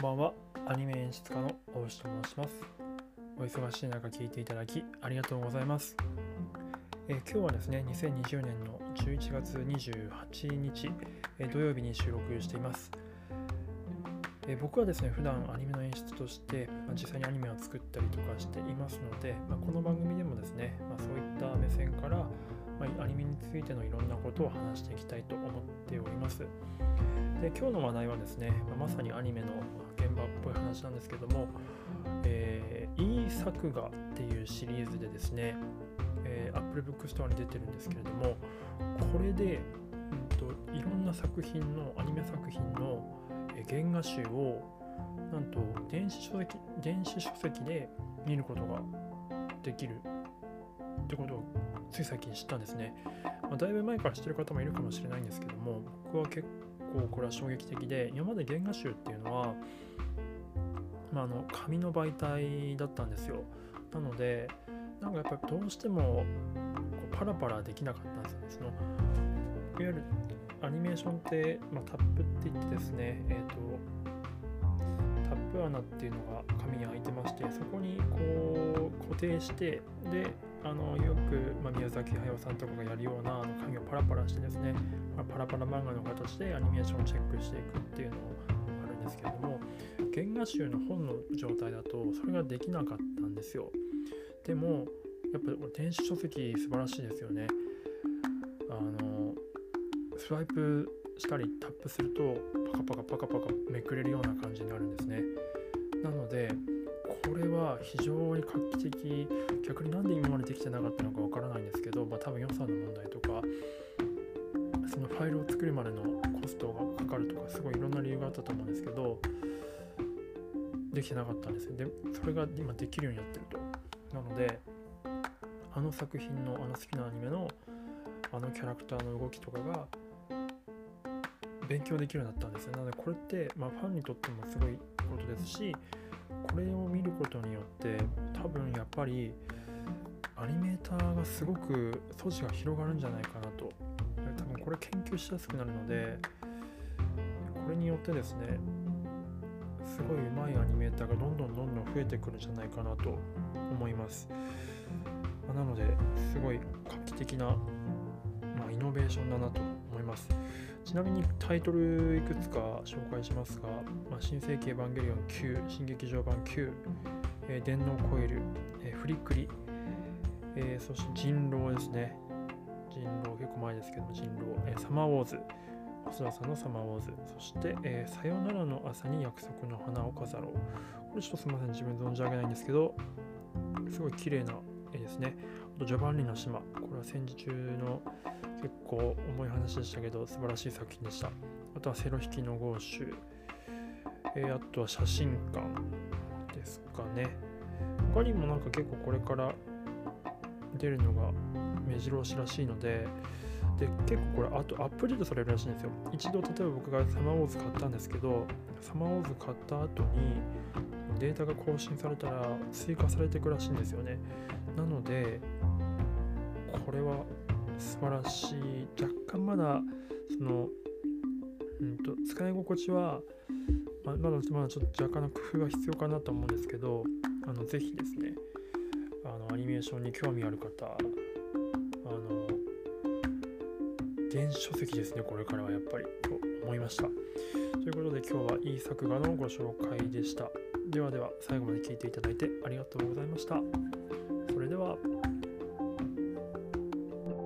んばんは。アニメ演出家の大石と申します。お忙しい中聞いていただきありがとうございます、え今日はですね2020年の11月28日、え土曜日に収録しています、え僕はですね普段アニメの演出として、まあ実際にアニメを作ったりとかしていますので、まあこの番組でもですね、まあ、そういった目線から、まあアニメについてのいろんなことを話していきたいと思っております。で今日の話題はですね、まあまさにアニメの現場っぽい話なんですけども、えー、いい作画っていうシリーズでですね、えー、Apple Book Store に出てるんですけれども、これで、うんと、いろんな作品の、アニメ作品の、え原画集を、なんと電子書籍、電子書籍で見ることができるってことをつい最近知ったんですね。まあ、だいぶ前から知ってる方もいるかもしれないんですけども、僕は結構これは衝撃的で、今まで原画集っていうのは、まあ、あの紙の媒体だったんですよ。なので、なんかやっぱりどうしてもこうパラパラできなかったんですよね。そのいわゆるアニメーションって、まあ、タップって言ってですね、えっ、と、タップ穴っていうのが紙に開いてまして、そこにこう固定して、で、あのよく、まあ、宮崎駿さんとかがやるようなあの紙をパラパラしてですね、まあパラパラ漫画の形でアニメーションをチェックしていくっていうのがあるんですけれども、原画集の本の状態だとそれができなかったんですよ。でも、やっぱり電子書籍素晴らしいですよね。あの、スワイプしたりタップするとパカパカパカパカめくれるような感じになるんですね。なので、非常に画期的、逆になんで今までできてなかったのかわからないんですけど、まあ多分予算の問題とか、そのファイルを作るまでのコストがかかるとか、すごいいろんな理由があったと思うんですけど、できてなかったんですよ。で、それが今できるようになってると。なので、あの作品の、あの好きなアニメの、あのキャラクターの動きとかが、勉強できるようになったんですよ。なので、これって、まあ、ファンにとってもすごいことですし、これを見ることによって、多分やっぱり、アニメーターがすごく素地が広がるんじゃないかなと。多分これ研究しやすくなるので、これによってですね、すごい上手いアニメーターがどんどんどんどん増えてくるんじゃないかなと思います。まあなので、すごい画期的な、イノベーションだなと思います。ちなみにタイトルいくつか紹介しますが、まあ、新世紀エヴァンゲリオン9、新劇場版9、えー電脳コイル、えーフリクリ、えーそして人狼ですね。人狼、結構前ですけども、人狼、えーサマーウォーズ、細田さんのサマーウォーズ、そして、えーさよならの朝に約束の花を飾ろう。これちょっとすみません、自分存じ上げないんですけど、すごい綺麗な絵ですね。と、ジョバンニの島、これは戦時中の結構重い話でしたけど、素晴らしい作品でした。あとはセロ引きの豪州、えーあとは写真館ですかね。他にもなんか結構これから出るのが目白押しらしいので、で結構これあとアップデートされるらしいんですよ。一度例えば僕がサマーウォーズ買ったんですけど、サマーウォーズ買った後にデータが更新されたら追加されていくらしいんですよね。なので、これは素晴らしい。若干まだその、うんと、使い心地は、ままだまだちょっと若干の工夫が必要かなと思うんですけど、あのぜひですね、あのアニメーションに興味ある方、あの電子書籍ですね、これからはやっぱりと思いました。ということで今日はいい作画のご紹介でした。ではでは最後まで聞いていただいてありがとうございました。それでは。